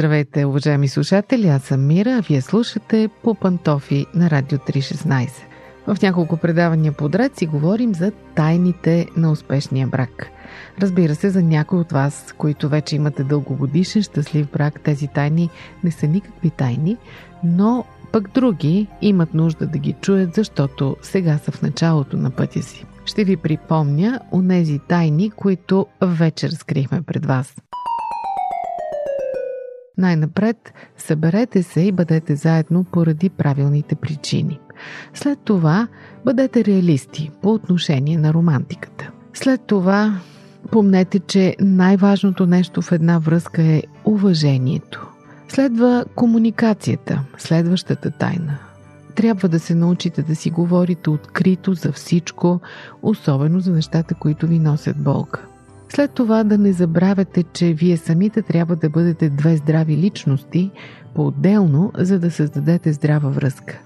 Здравейте, уважаеми слушатели, аз съм Мира, а вие слушате по пантофи на Радио 316. В няколко предавания подред си говорим за тайните на успешния брак. Разбира се, за някои от вас, които вече имате дългогодишен щастлив брак, тези тайни не са никакви тайни, но пък други имат нужда да ги чуят, защото сега са в началото на пътя си. Ще ви припомня онези тайни, които вече разкрихме пред вас. Най-напред съберете се и бъдете заедно поради правилните причини. След това бъдете реалисти по отношение на романтиката. След това помнете, че най-важното нещо в една връзка е уважението. Следва комуникацията, следващата тайна. Трябва да се научите да си говорите открито за всичко, особено за нещата, които ви носят болка. След това да не забравяте, че вие самите трябва да бъдете две здрави личности по-отделно, за да създадете здрава връзка.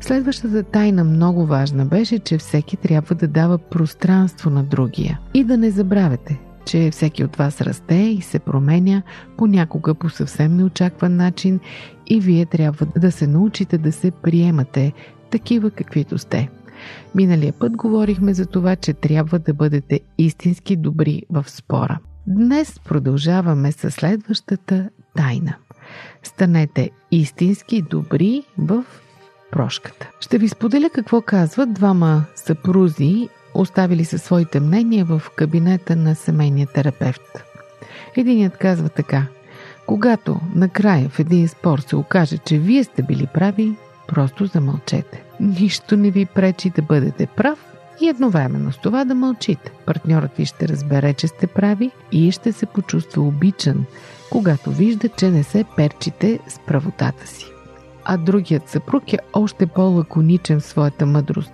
Следващата тайна много важна беше, че всеки трябва да дава пространство на другия. И да не забравяте, че всеки от вас расте и се променя понякога по съвсем неочакван начин и вие трябва да се научите да се приемате такива каквито сте. Миналия път говорихме за това, че трябва да бъдете истински добри в спора. Днес продължаваме с следващата тайна. Станете истински добри в прошката. Ще ви споделя какво казват двама съпрузи, оставили се своите мнения в кабинета на семейния терапевт. Единият казва така. Когато накрая в един спор се окаже, че вие сте били прави, просто замълчете. Нищо не ви пречи да бъдете прав и едновременно с това да мълчите. Партньорът ви ще разбере, че сте прави и ще се почувства обичан, когато вижда, че не се перчите с правотата си. А другият съпруг е още по-лаконичен в своята мъдрост.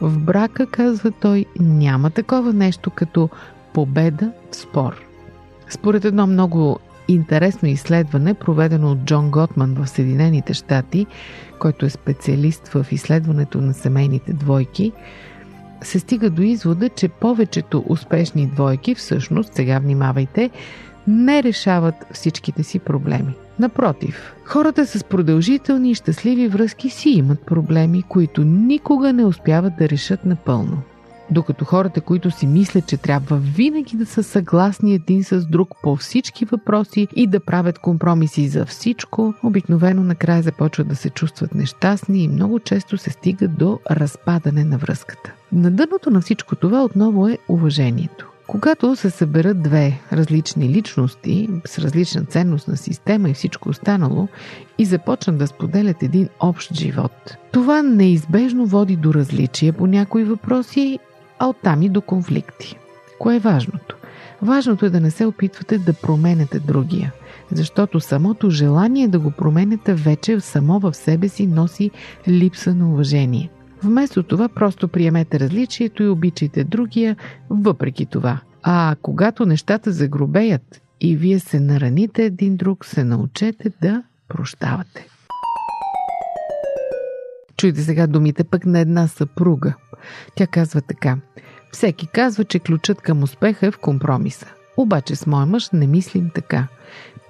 В брака, казва той, няма такова нещо като победа в спор. Според едно много интересно изследване, проведено от Джон Готман в Съединените щати, който е специалист в изследването на семейните двойки, се стига до извода, че повечето успешни двойки, всъщност, сега внимавайте, не решават всичките си проблеми. Напротив, хората с продължителни и щастливи връзки си имат проблеми, които никога не успяват да решат напълно. Докато хората, които си мислят, че трябва винаги да са съгласни един с друг по всички въпроси и да правят компромиси за всичко, обикновено накрая започват да се чувстват нещастни и много често се стига до разпадане на връзката. На дъното на всичко това отново е уважението. Когато се съберат две различни личности с различна ценностна система и всичко останало и започнат да споделят един общ живот, това неизбежно води до различия по някои въпроси а оттам и до конфликти. Кое е важното? Важното е да не се опитвате да променете другия, защото самото желание да го променете вече само в себе си носи липса на уважение. Вместо това просто приемете различието и обичайте другия въпреки това. А когато нещата загробеят и вие се нараните един друг, се научете да прощавате. Чуйте сега думите пък на една съпруга. Тя казва така. Всеки казва, че ключът към успеха е в компромиса. Обаче с моя мъж не мислим така.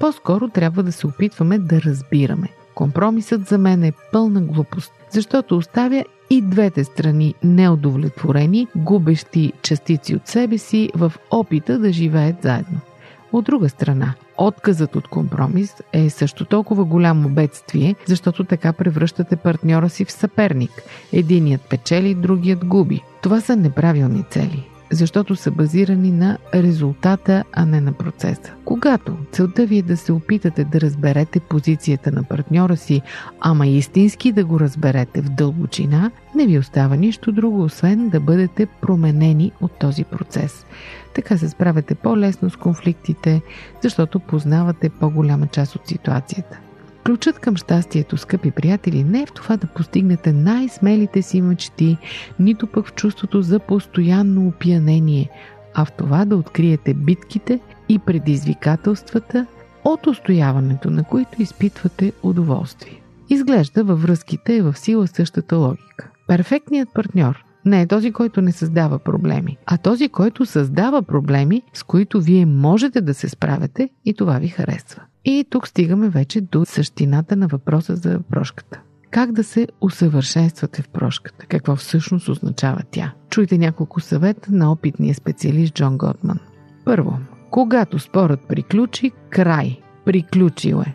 По-скоро трябва да се опитваме да разбираме. Компромисът за мен е пълна глупост, защото оставя и двете страни неудовлетворени, губещи частици от себе си в опита да живеят заедно. От друга страна, отказът от компромис е също толкова голямо бедствие, защото така превръщате партньора си в съперник. Единият печели, другият губи. Това са неправилни цели. Защото са базирани на резултата, а не на процеса. Когато целта ви е да се опитате да разберете позицията на партньора си, ама истински да го разберете в дълбочина, не ви остава нищо друго, освен да бъдете променени от този процес. Така се справяте по-лесно с конфликтите, защото познавате по-голяма част от ситуацията. Ключът към щастието, скъпи приятели, не е в това да постигнете най-смелите си мечти, нито пък в чувството за постоянно опиянение, а в това да откриете битките и предизвикателствата, от устояването на които изпитвате удоволствие. Изглежда във връзките е в сила същата логика. Перфектният партньор не е този, който не създава проблеми, а този, който създава проблеми, с които вие можете да се справяте и това ви харесва. И тук стигаме вече до същината на въпроса за прошката. Как да се усъвършенствате в прошката? Какво всъщност означава тя? Чуйте няколко съвета на опитния специалист Джон Готман. Първо, когато спорът приключи, край. Приключил е.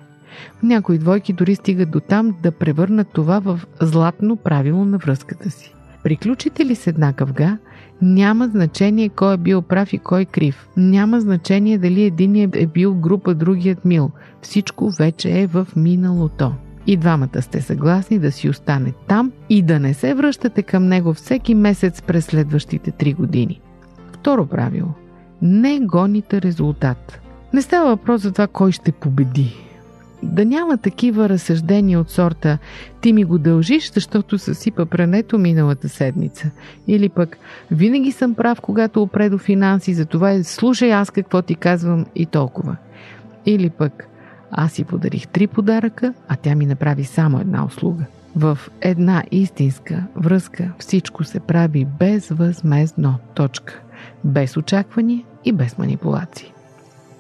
Някои двойки дори стигат до там да превърнат това в златно правило на връзката си. Приключите ли с една къвга, няма значение кой е бил прав и кой крив. Няма значение дали единият е бил група, другият мил. Всичко вече е в миналото. И двамата сте съгласни да си остане там и да не се връщате към него всеки месец през следващите три години. Второ правило. Не гоните резултат. Не става въпрос за това кой ще победи да няма такива разсъждения от сорта ти ми го дължиш, защото съсипа прането миналата седмица. Или пък винаги съм прав, когато опре до финанси, затова е слушай аз какво ти казвам и толкова. Или пък аз си подарих три подаръка, а тя ми направи само една услуга. В една истинска връзка всичко се прави безвъзмезно. Точка. Без очаквания и без манипулации.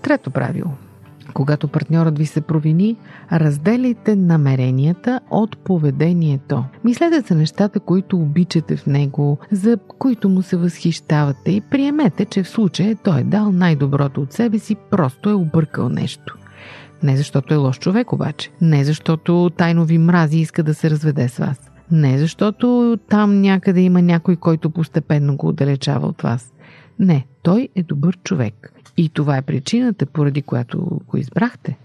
Трето правило – когато партньорът ви се провини, разделяйте намеренията от поведението. Мислете за нещата, които обичате в него, за които му се възхищавате и приемете, че в случая той е дал най-доброто от себе си, просто е объркал нещо. Не защото е лош човек обаче. Не защото тайно ви мрази и иска да се разведе с вас. Не защото там някъде има някой, който постепенно го отдалечава от вас. Не, той е добър човек. И това е причината, поради която го избрахте.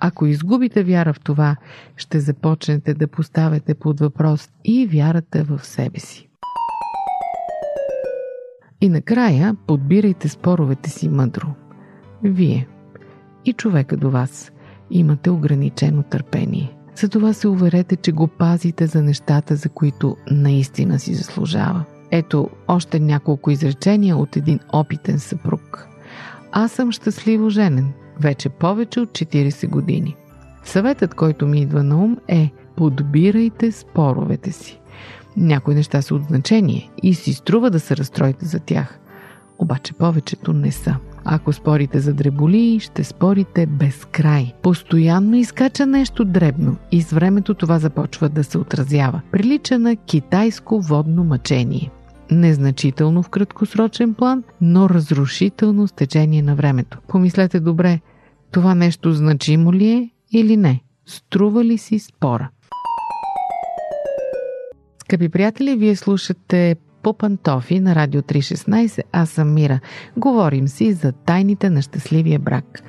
Ако изгубите вяра в това, ще започнете да поставяте под въпрос и вярата в себе си. И накрая подбирайте споровете си мъдро. Вие и човека до вас имате ограничено търпение. Затова се уверете, че го пазите за нещата, за които наистина си заслужава. Ето още няколко изречения от един опитен съпруг. Аз съм щастливо женен, вече повече от 40 години. Съветът, който ми идва на ум е подбирайте споровете си. Някои неща са от значение и си струва да се разстроите за тях. Обаче повечето не са. Ако спорите за дреболи, ще спорите без край. Постоянно изкача нещо дребно и с времето това започва да се отразява. Прилича на китайско водно мъчение незначително в краткосрочен план, но разрушително с течение на времето. Помислете добре, това нещо значимо ли е или не? Струва ли си спора? Скъпи приятели, вие слушате по пантофи на Радио 316. Аз съм Мира. Говорим си за тайните на щастливия брак.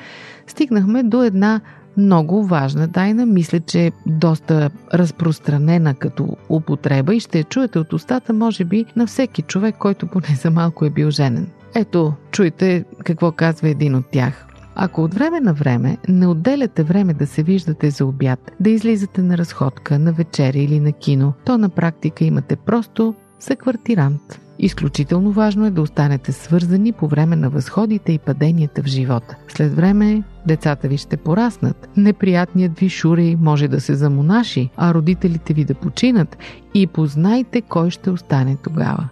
Стигнахме до една много важна тайна. Мисля, че е доста разпространена като употреба и ще я чуете от устата, може би, на всеки човек, който поне за малко е бил женен. Ето, чуйте какво казва един от тях. Ако от време на време не отделяте време да се виждате за обяд, да излизате на разходка, на вечеря или на кино, то на практика имате просто за квартирант. Изключително важно е да останете свързани по време на възходите и паденията в живота. След време децата ви ще пораснат, неприятният ви шурей може да се замонаши, а родителите ви да починат и познайте кой ще остане тогава.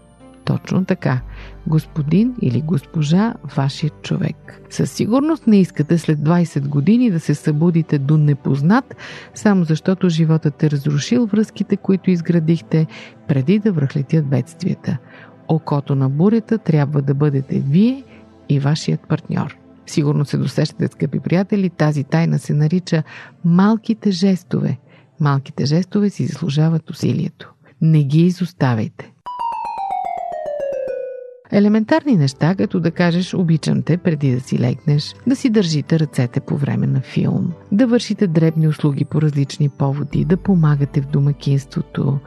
Точно така. Господин или госпожа, вашият човек. Със сигурност не искате след 20 години да се събудите до непознат, само защото животът е разрушил връзките, които изградихте преди да връхлетят бедствията. Окото на бурята трябва да бъдете вие и вашият партньор. Сигурно се досещате, скъпи приятели, тази тайна се нарича малките жестове. Малките жестове си заслужават усилието. Не ги изоставяйте. Елементарни неща, като да кажеш обичам те преди да си легнеш, да си държите ръцете по време на филм, да вършите дребни услуги по различни поводи, да помагате в домакинството,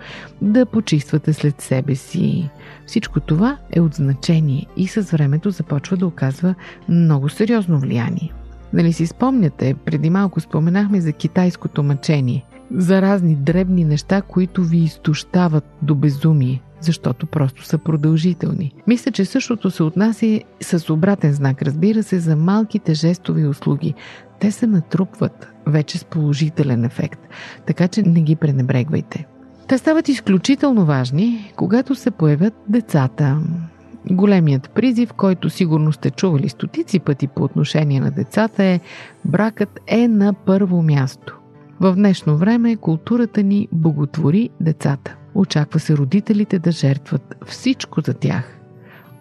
да почиствате след себе си. Всичко това е от значение и с времето започва да оказва много сериозно влияние. Нали си спомняте, преди малко споменахме за китайското мъчение, за разни дребни неща, които ви изтощават до безумие, защото просто са продължителни. Мисля, че същото се отнася с обратен знак, разбира се, за малките жестови услуги. Те се натрупват вече с положителен ефект, така че не ги пренебрегвайте. Те стават изключително важни, когато се появят децата. Големият призив, който сигурно сте чували стотици пъти по отношение на децата е бракът е на първо място. В днешно време културата ни боготвори децата. Очаква се родителите да жертват всичко за тях.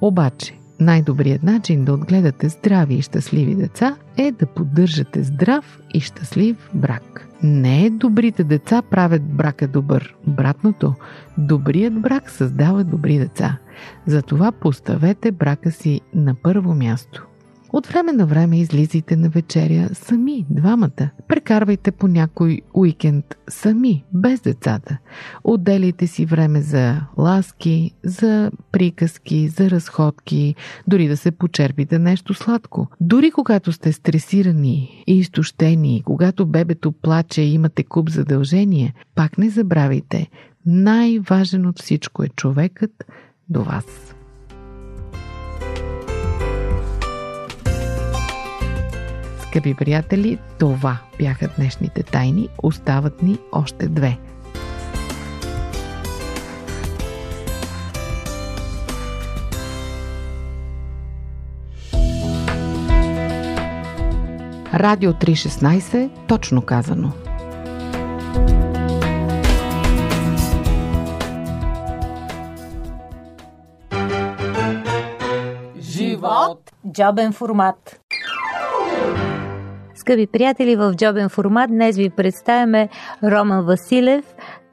Обаче, най-добрият начин да отгледате здрави и щастливи деца е да поддържате здрав и щастлив брак. Не е добрите деца правят брака добър. Обратното, добрият брак създава добри деца. Затова поставете брака си на първо място. От време на време излизайте на вечеря сами, двамата. Прекарвайте по някой уикенд сами, без децата. Отделите си време за ласки, за приказки, за разходки, дори да се почерпите нещо сладко. Дори когато сте стресирани и изтощени, когато бебето плаче и имате куп задължения, пак не забравяйте, най-важен от всичко е човекът до вас. Скъпи приятели, това бяха днешните тайни. Остават ни още две. Радио 316, точно казано. Живот! Джобен формат. Скъпи приятели, в джобен формат днес ви представяме Роман Василев,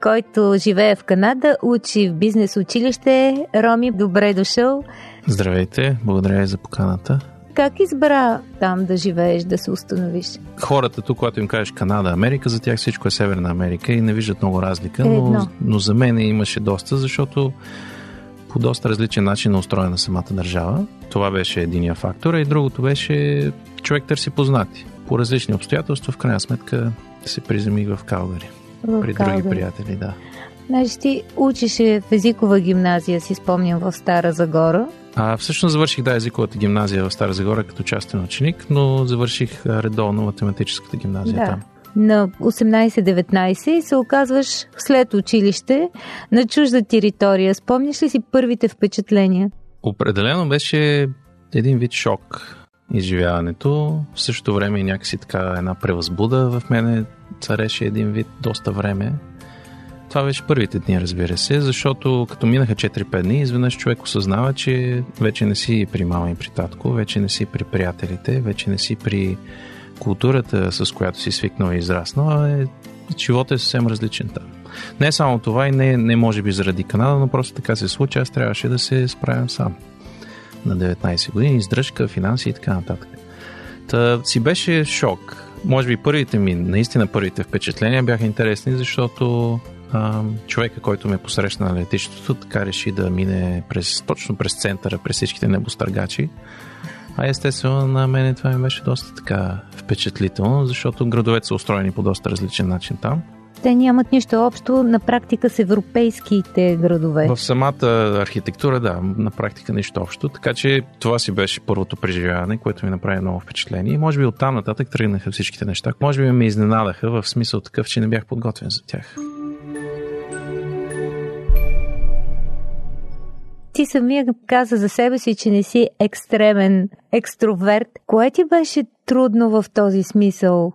който живее в Канада, учи в бизнес училище. Роми, добре дошъл. Здравейте, благодаря за поканата. Как избра там да живееш, да се установиш? Хората тук, когато им кажеш Канада, Америка, за тях всичко е Северна Америка и не виждат много разлика, но, но за мен имаше доста, защото по доста различен начин е устроена самата държава. Това беше единия фактор, и другото беше човек търси познати по различни обстоятелства, в крайна сметка се приземих в Калгари. В при Калгари. други приятели, да. Значи ти учеше в езикова гимназия, си спомням, в Стара Загора. А, всъщност завърших да езиковата гимназия в Стара Загора като частен ученик, но завърших редовно математическата гимназия да. там. На 18-19 и се оказваш след училище на чужда територия. Спомняш ли си първите впечатления? Определено беше един вид шок изживяването. В същото време и някакси така една превъзбуда в мене цареше един вид доста време. Това беше първите дни, разбира се, защото като минаха 4-5 дни, изведнъж човек осъзнава, че вече не си при мама и при татко, вече не си при приятелите, вече не си при културата, с която си свикнал и израснал, а е, живота е съвсем различен там. Не само това и не, не може би заради Канада, но просто така се случи, аз трябваше да се справям сам на 19 години, издръжка, финанси и така нататък. Та си беше шок. Може би първите ми, наистина първите впечатления бяха интересни, защото а, човека, който ме посрещна на летището, така реши да мине през, точно през центъра, през всичките небостъргачи. А естествено на мен това ми беше доста така впечатлително, защото градовете са устроени по доста различен начин там те нямат нищо общо на практика с европейските градове. В самата архитектура, да, на практика нищо общо. Така че това си беше първото преживяване, което ми направи много впечатление. И може би оттам нататък тръгнаха всичките неща. Може би ме изненадаха в смисъл такъв, че не бях подготвен за тях. Ти самия каза за себе си, че не си екстремен екстроверт. Кое ти беше трудно в този смисъл?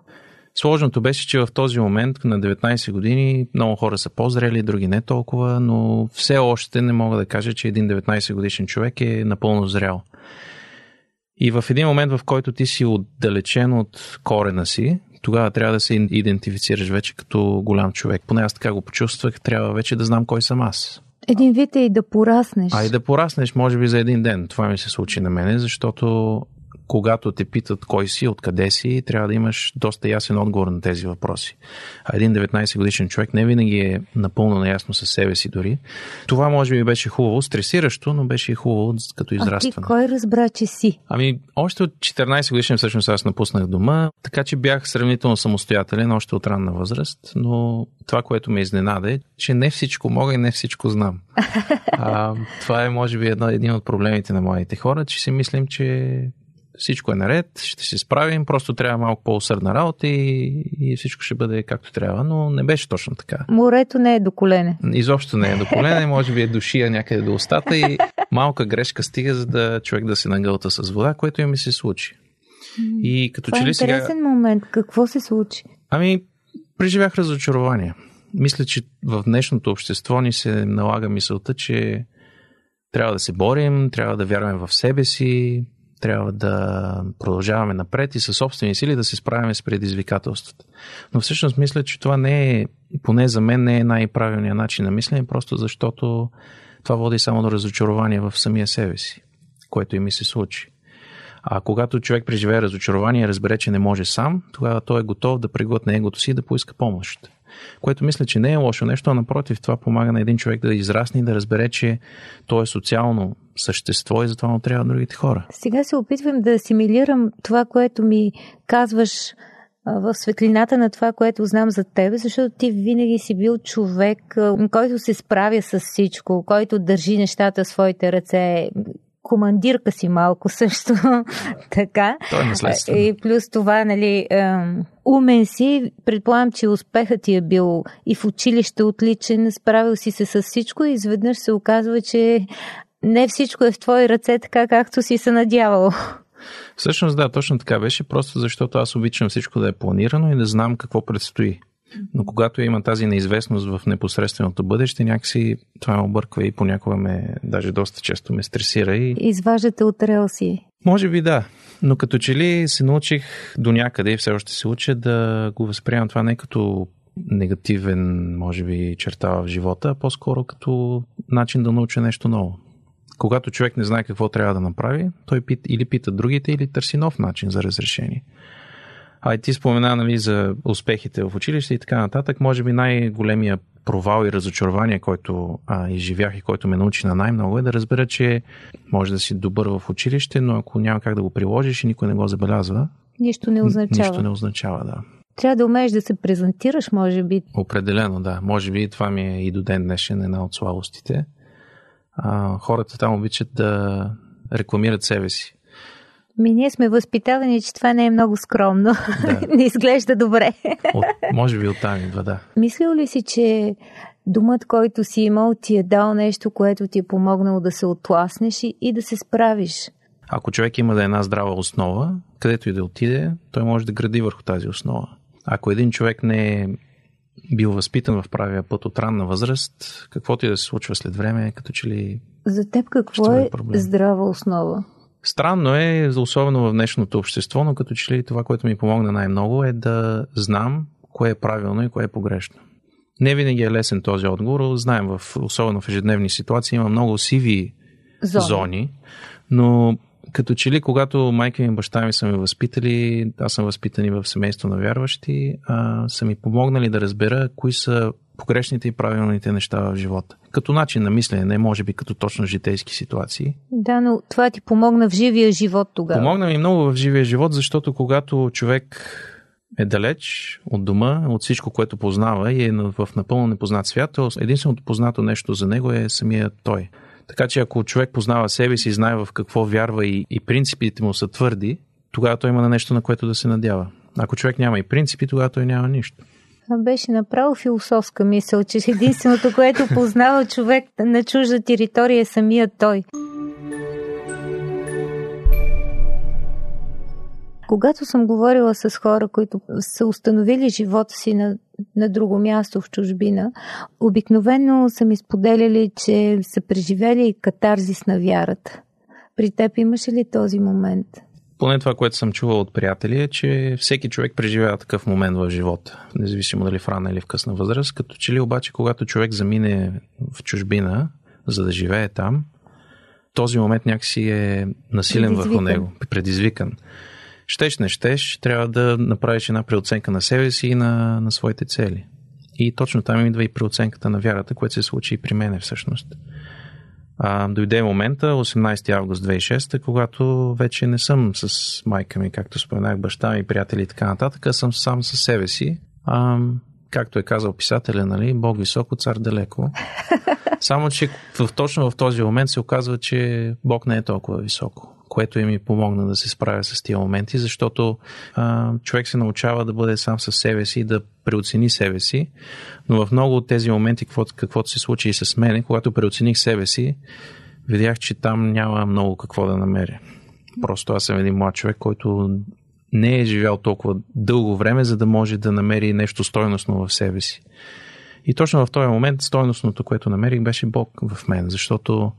Сложното беше, че в този момент на 19 години много хора са по-зрели, други не толкова, но все още не мога да кажа, че един 19 годишен човек е напълно зрял. И в един момент, в който ти си отдалечен от корена си, тогава трябва да се идентифицираш вече като голям човек. Поне аз така го почувствах, трябва вече да знам кой съм аз. Един вид е и да пораснеш. А и да пораснеш, може би, за един ден. Това ми се случи на мене, защото когато те питат кой си, откъде си, трябва да имаш доста ясен отговор на тези въпроси. А един 19 годишен човек не винаги е напълно наясно със себе си дори. Това може би беше хубаво, стресиращо, но беше и хубаво като израстване. А ти кой разбра, че си? Ами, още от 14 годишен всъщност аз напуснах дома, така че бях сравнително самостоятелен още от ранна възраст, но това, което ме изненада е, че не всичко мога и не всичко знам. А, това е, може би, едно, един от проблемите на моите хора, че си мислим, че всичко е наред, ще се справим, просто трябва малко по-усърдна работа и, и всичко ще бъде както трябва, но не беше точно така. Морето не е до колене. Изобщо не е до колене, може би е до шия някъде до устата и малка грешка стига, за да човек да се нагълта с вода, което и ми се случи. И като Това че ли е интересен сега... момент. Какво се случи? Ами, преживях разочарование. Мисля, че в днешното общество ни се налага мисълта, че трябва да се борим, трябва да вярваме в себе си, трябва да продължаваме напред и със собствени сили да се справяме с предизвикателствата. Но всъщност мисля, че това не е, поне за мен не е най-правилният начин на мислене, просто защото това води само до разочарование в самия себе си, което и ми се случи. А когато човек преживее разочарование и разбере, че не може сам, тогава той е готов да преглътне егото си и да поиска помощ което мисля, че не е лошо нещо, а напротив, това помага на един човек да израсне и да разбере, че той е социално същество и затова му трябва другите хора. Сега се опитвам да асимилирам това, което ми казваш в светлината на това, което знам за тебе, защото ти винаги си бил човек, който се справя с всичко, който държи нещата в своите ръце, командирка си малко също. така. Той е И плюс това, нали, умен си, предполагам, че успехът ти е бил и в училище отличен, справил си се с всичко и изведнъж се оказва, че не всичко е в твои ръце, така както си се надявал. Всъщност да, точно така беше, просто защото аз обичам всичко да е планирано и да знам какво предстои. Но когато има тази неизвестност в непосредственото бъдеще, някакси това ме обърква и понякога ме, даже доста често ме стресира. И... Изваждате от релси. Може би да, но като че ли се научих до някъде и все още се уча да го възприемам това не като негативен, може би, черта в живота, а по-скоро като начин да науча нещо ново. Когато човек не знае какво трябва да направи, той пит, или пита другите, или търси нов начин за разрешение. А и ти спомена нали, за успехите в училище и така нататък. Може би най-големия провал и разочарование, който а, изживях и който ме научи на най-много е да разбера, че може да си добър в училище, но ако няма как да го приложиш и никой не го забелязва, нищо не означава. Нищо не означава, да. Трябва да умееш да се презентираш, може би. Определено, да. Може би това ми е и до ден днешен една от слабостите. А, хората там обичат да рекламират себе си. Ми ние сме възпитавани, че това не е много скромно. Да. не изглежда добре. От, може би оттам идва, да. Мислил ли си, че думът, който си имал, ти е дал нещо, което ти е помогнало да се отласнеш и, и да се справиш? Ако човек има да е една здрава основа, където и да отиде, той може да гради върху тази основа. Ако един човек не е бил възпитан в правия път от ранна възраст, каквото и да се случва след време, като че ли. За теб какво е проблем. здрава основа? Странно е, особено в днешното общество, но като че ли това, което ми помогна най-много е да знам кое е правилно и кое е погрешно. Не винаги е лесен този отговор. Знаем, в, особено в ежедневни ситуации има много сиви зони, зони но като че ли, когато майка ми и баща ми са ме възпитали, аз съм възпитан и в семейство на вярващи, а, са ми помогнали да разбера кои са погрешните и правилните неща в живота. Като начин на мислене, не може би като точно житейски ситуации. Да, но това ти помогна в живия живот тогава. Помогна ми много в живия живот, защото когато човек е далеч от дома, от всичко, което познава и е в напълно непознат свят, то единственото познато нещо за него е самия той. Така че ако човек познава себе си, знае в какво вярва и, и принципите му са твърди, тогава той има на нещо, на което да се надява. Ако човек няма и принципи, тогава той няма нищо. Беше направо философска мисъл, че единственото, което познава човек на чужда територия е самия той. Когато съм говорила с хора, които са установили живота си на, на друго място в чужбина, обикновено са ми споделяли, че са преживели катарзис на вярата. При теб имаше ли този момент? поне това, което съм чувал от приятели е, че всеки човек преживява такъв момент в живота, независимо дали в рана или в късна възраст. Като че ли обаче, когато човек замине в чужбина, за да живее там, този момент някакси е насилен върху него, предизвикан. Щеш, не щеш, трябва да направиш една преоценка на себе си и на, на своите цели. И точно там идва и преоценката на вярата, което се случи и при мене всъщност. А, дойде момента, 18 август 2006, когато вече не съм с майка ми, както споменах, баща ми, приятели и така нататък, а съм сам със себе си. А, както е казал писателя, нали, Бог високо, цар далеко. Само, че в, точно в този момент се оказва, че Бог не е толкова високо което и ми помогна да се справя с тия моменти, защото а, човек се научава да бъде сам със себе си и да преоцени себе си, но в много от тези моменти, каквото, каквото се случи и с мене, когато преоцених себе си, видях, че там няма много какво да намеря. Просто аз съм един млад човек, който не е живял толкова дълго време, за да може да намери нещо стойностно в себе си. И точно в този момент стойностното, което намерих, беше Бог в мен, защото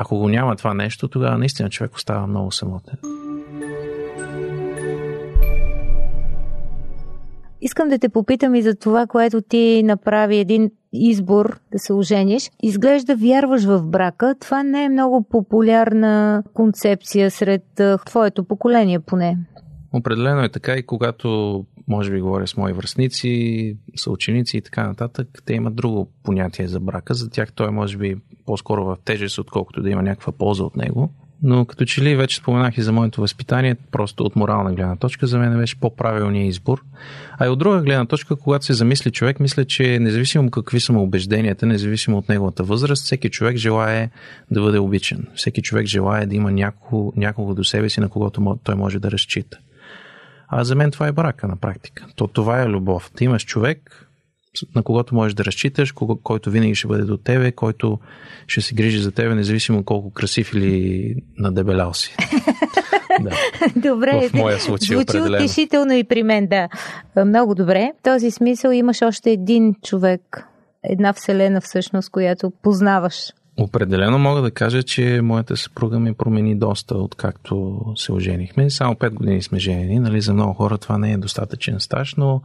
ако го няма това нещо, тогава наистина човек остава много самотен. Искам да те попитам и за това, което ти направи един избор да се ожениш. Изглежда вярваш в брака. Това не е много популярна концепция сред твоето поколение поне. Определено е така и когато може би говоря с мои връзници, съученици и така нататък, те имат друго понятие за брака. За тях той е може би по-скоро в тежест, отколкото да има някаква полза от него. Но като че ли вече споменах и за моето възпитание, просто от морална гледна точка за мен беше по-правилният избор. А и от друга гледна точка, когато се замисли човек, мисля, че независимо какви са му убежденията, независимо от неговата възраст, всеки човек желае да бъде обичан. Всеки човек желае да има някого, някого до себе си, на когото той може да разчита. А за мен това е брака на практика. То, това е любов. Ти имаш човек, на когото можеш да разчиташ, който винаги ще бъде до тебе, който ще се грижи за тебе, независимо колко красив или надебелял си. да. Добре, в моя случай звучи определено. утешително и при мен, да. Много добре. В този смисъл имаш още един човек, една вселена всъщност, която познаваш. Определено мога да кажа, че моята съпруга ми промени доста, откакто се оженихме. Само 5 години сме женени, нали? За много хора това не е достатъчен стаж, но...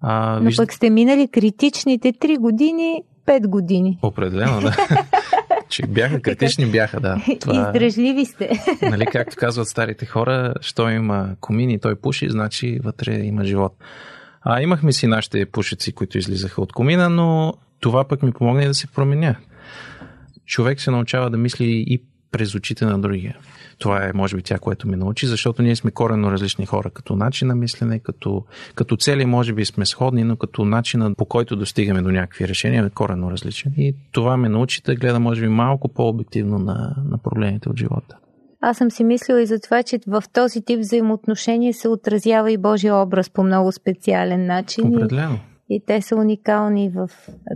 А, но виж... пък сте минали критичните 3 години, 5 години. Определено, да. че бяха критични, бяха, да. Това, Издръжливи сте. Нали, както казват старите хора, що има комини, той пуши, значи вътре има живот. А имахме си нашите пушеци, които излизаха от комина, но това пък ми помогна и да се променя човек се научава да мисли и през очите на другия. Това е, може би, тя, което ме научи, защото ние сме коренно различни хора, като начин на мислене, като, като цели, може би сме сходни, но като начина по който достигаме до някакви решения е коренно различен. И това ме научи да гледа, може би, малко по-обективно на, на проблемите от живота. Аз съм си мислила и за това, че в този тип взаимоотношения се отразява и Божия образ по много специален начин. Определено и те са уникални в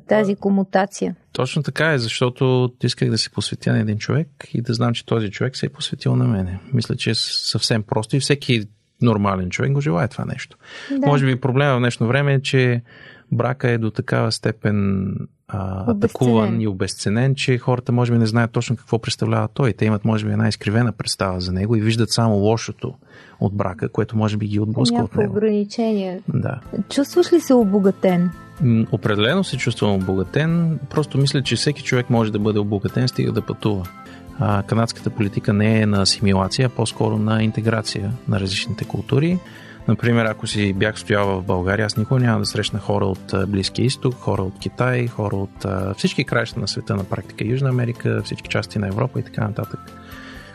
тази комутация. Точно така е, защото исках да се посветя на един човек и да знам, че този човек се е посветил на мене. Мисля, че е съвсем просто и всеки нормален човек го желая това нещо. Да. Може би проблема в днешно време е, че брака е до такава степен а, атакуван и обесценен, че хората може би не знаят точно какво представлява той. Те имат може би една изкривена представа за него и виждат само лошото от брака, което може би ги отблъска от него. ограничения. Да. Чувстваш ли се обогатен? Определено се чувствам обогатен. Просто мисля, че всеки човек може да бъде обогатен, стига да пътува. А, канадската политика не е на асимилация, а по-скоро на интеграция на различните култури. Например, ако си бях стоял в България, аз никога няма да срещна хора от Близкия изток, хора от Китай, хора от всички краища на света на практика, Южна Америка, всички части на Европа и така нататък.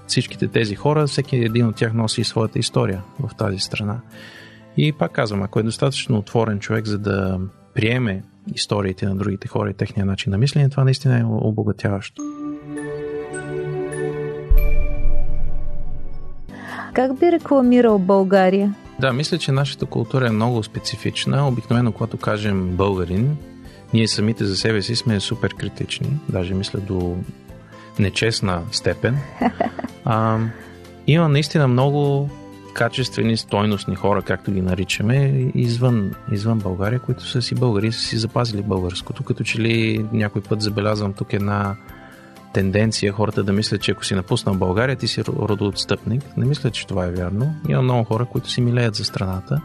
Всичките тези хора, всеки един от тях носи своята история в тази страна. И пак казвам, ако е достатъчно отворен човек, за да приеме историите на другите хора и техния начин на мислене, това наистина е обогатяващо. Как би рекламирал България? Да, мисля, че нашата култура е много специфична. Обикновено, когато кажем българин, ние самите за себе си сме супер критични, даже мисля до нечестна степен. А, има наистина много качествени, стойностни хора, както ги наричаме, извън, извън България, които са си българи са си запазили българското. Като че ли някой път забелязвам тук една тенденция хората да мислят, че ако си напуснал България, ти си родоотстъпник. Не мисля, че това е вярно. Има много хора, които си милеят за страната.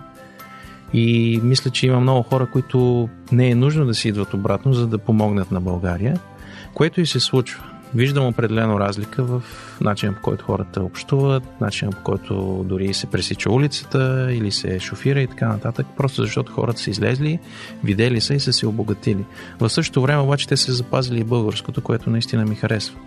И мисля, че има много хора, които не е нужно да си идват обратно, за да помогнат на България, което и се случва. Виждам определено разлика в начина по който хората общуват, начина по който дори се пресича улицата или се шофира и така нататък, просто защото хората са излезли, видели са и са се обогатили. В същото време обаче те са запазили и българското, което наистина ми харесва.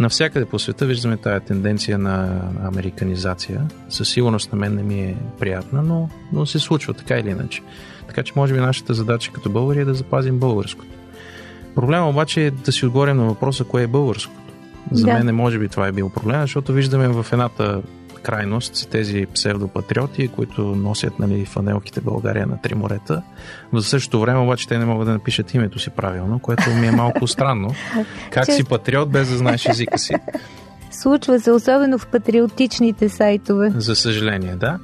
Навсякъде по света виждаме тая тенденция на американизация. Със сигурност на мен не ми е приятна, но, но се случва така или иначе. Така че може би нашата задача като българи е да запазим българското. Проблема обаче е да си отговорим на въпроса кое е българското. За да. мен може би това е бил проблем, защото виждаме в едната крайност тези псевдопатриоти, които носят нали, фанелките България на три морета. В същото време обаче те не могат да напишат името си правилно, което ми е малко странно. Как си патриот без да знаеш езика си? Случва се, особено в патриотичните сайтове. За съжаление, да.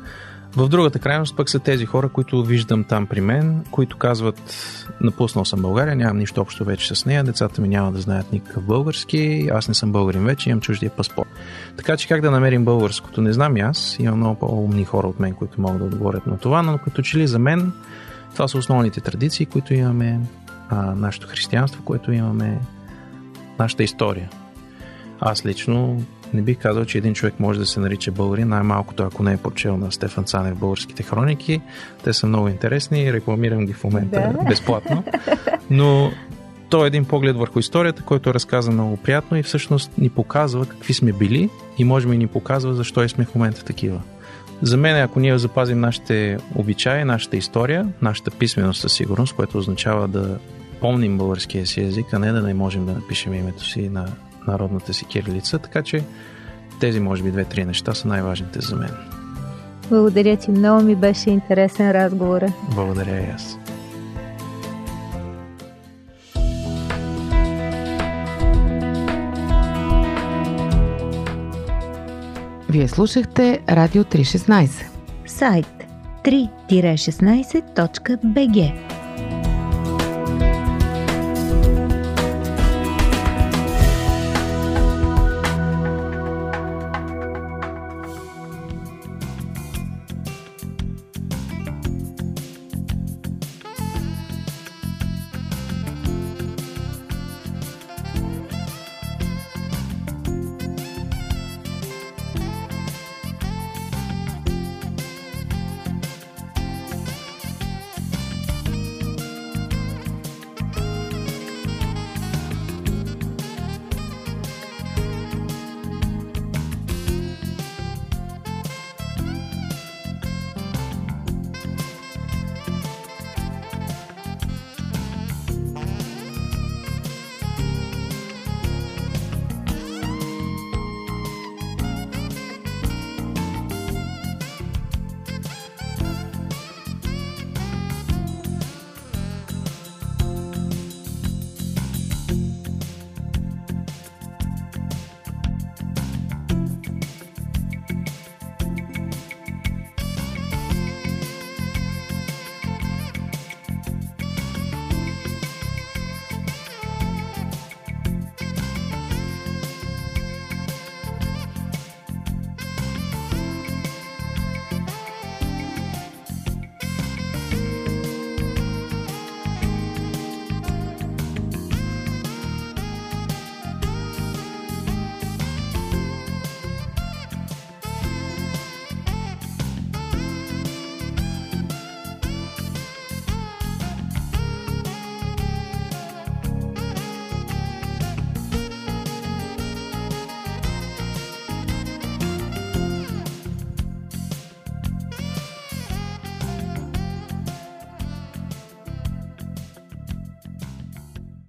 В другата крайност пък са тези хора, които виждам там при мен, които казват напуснал съм България, нямам нищо общо вече с нея, децата ми няма да знаят никакъв български, аз не съм българин вече, имам чуждия паспорт. Така че как да намерим българското, не знам и аз, имам много по-умни хора от мен, които могат да отговорят на това, но като че ли за мен това са основните традиции, които имаме, а, нашето християнство, което имаме, нашата история. Аз лично не бих казал, че един човек може да се нарича българин, най-малкото ако не е прочел на Стефан Цанев българските хроники. Те са много интересни, рекламирам ги в момента да. безплатно. Но то е един поглед върху историята, който е разказан много приятно и всъщност ни показва какви сме били и може би ни показва защо и сме в момента такива. За мен, ако ние запазим нашите обичаи, нашата история, нашата писменост със сигурност, което означава да помним българския си език, а не да не можем да напишем името си на народната си кирилица, така че тези, може би, две-три неща са най-важните за мен. Благодаря ти, много ми беше интересен разговор. Благодаря и аз. Вие слушахте Радио 316. Сайт 3-16.bg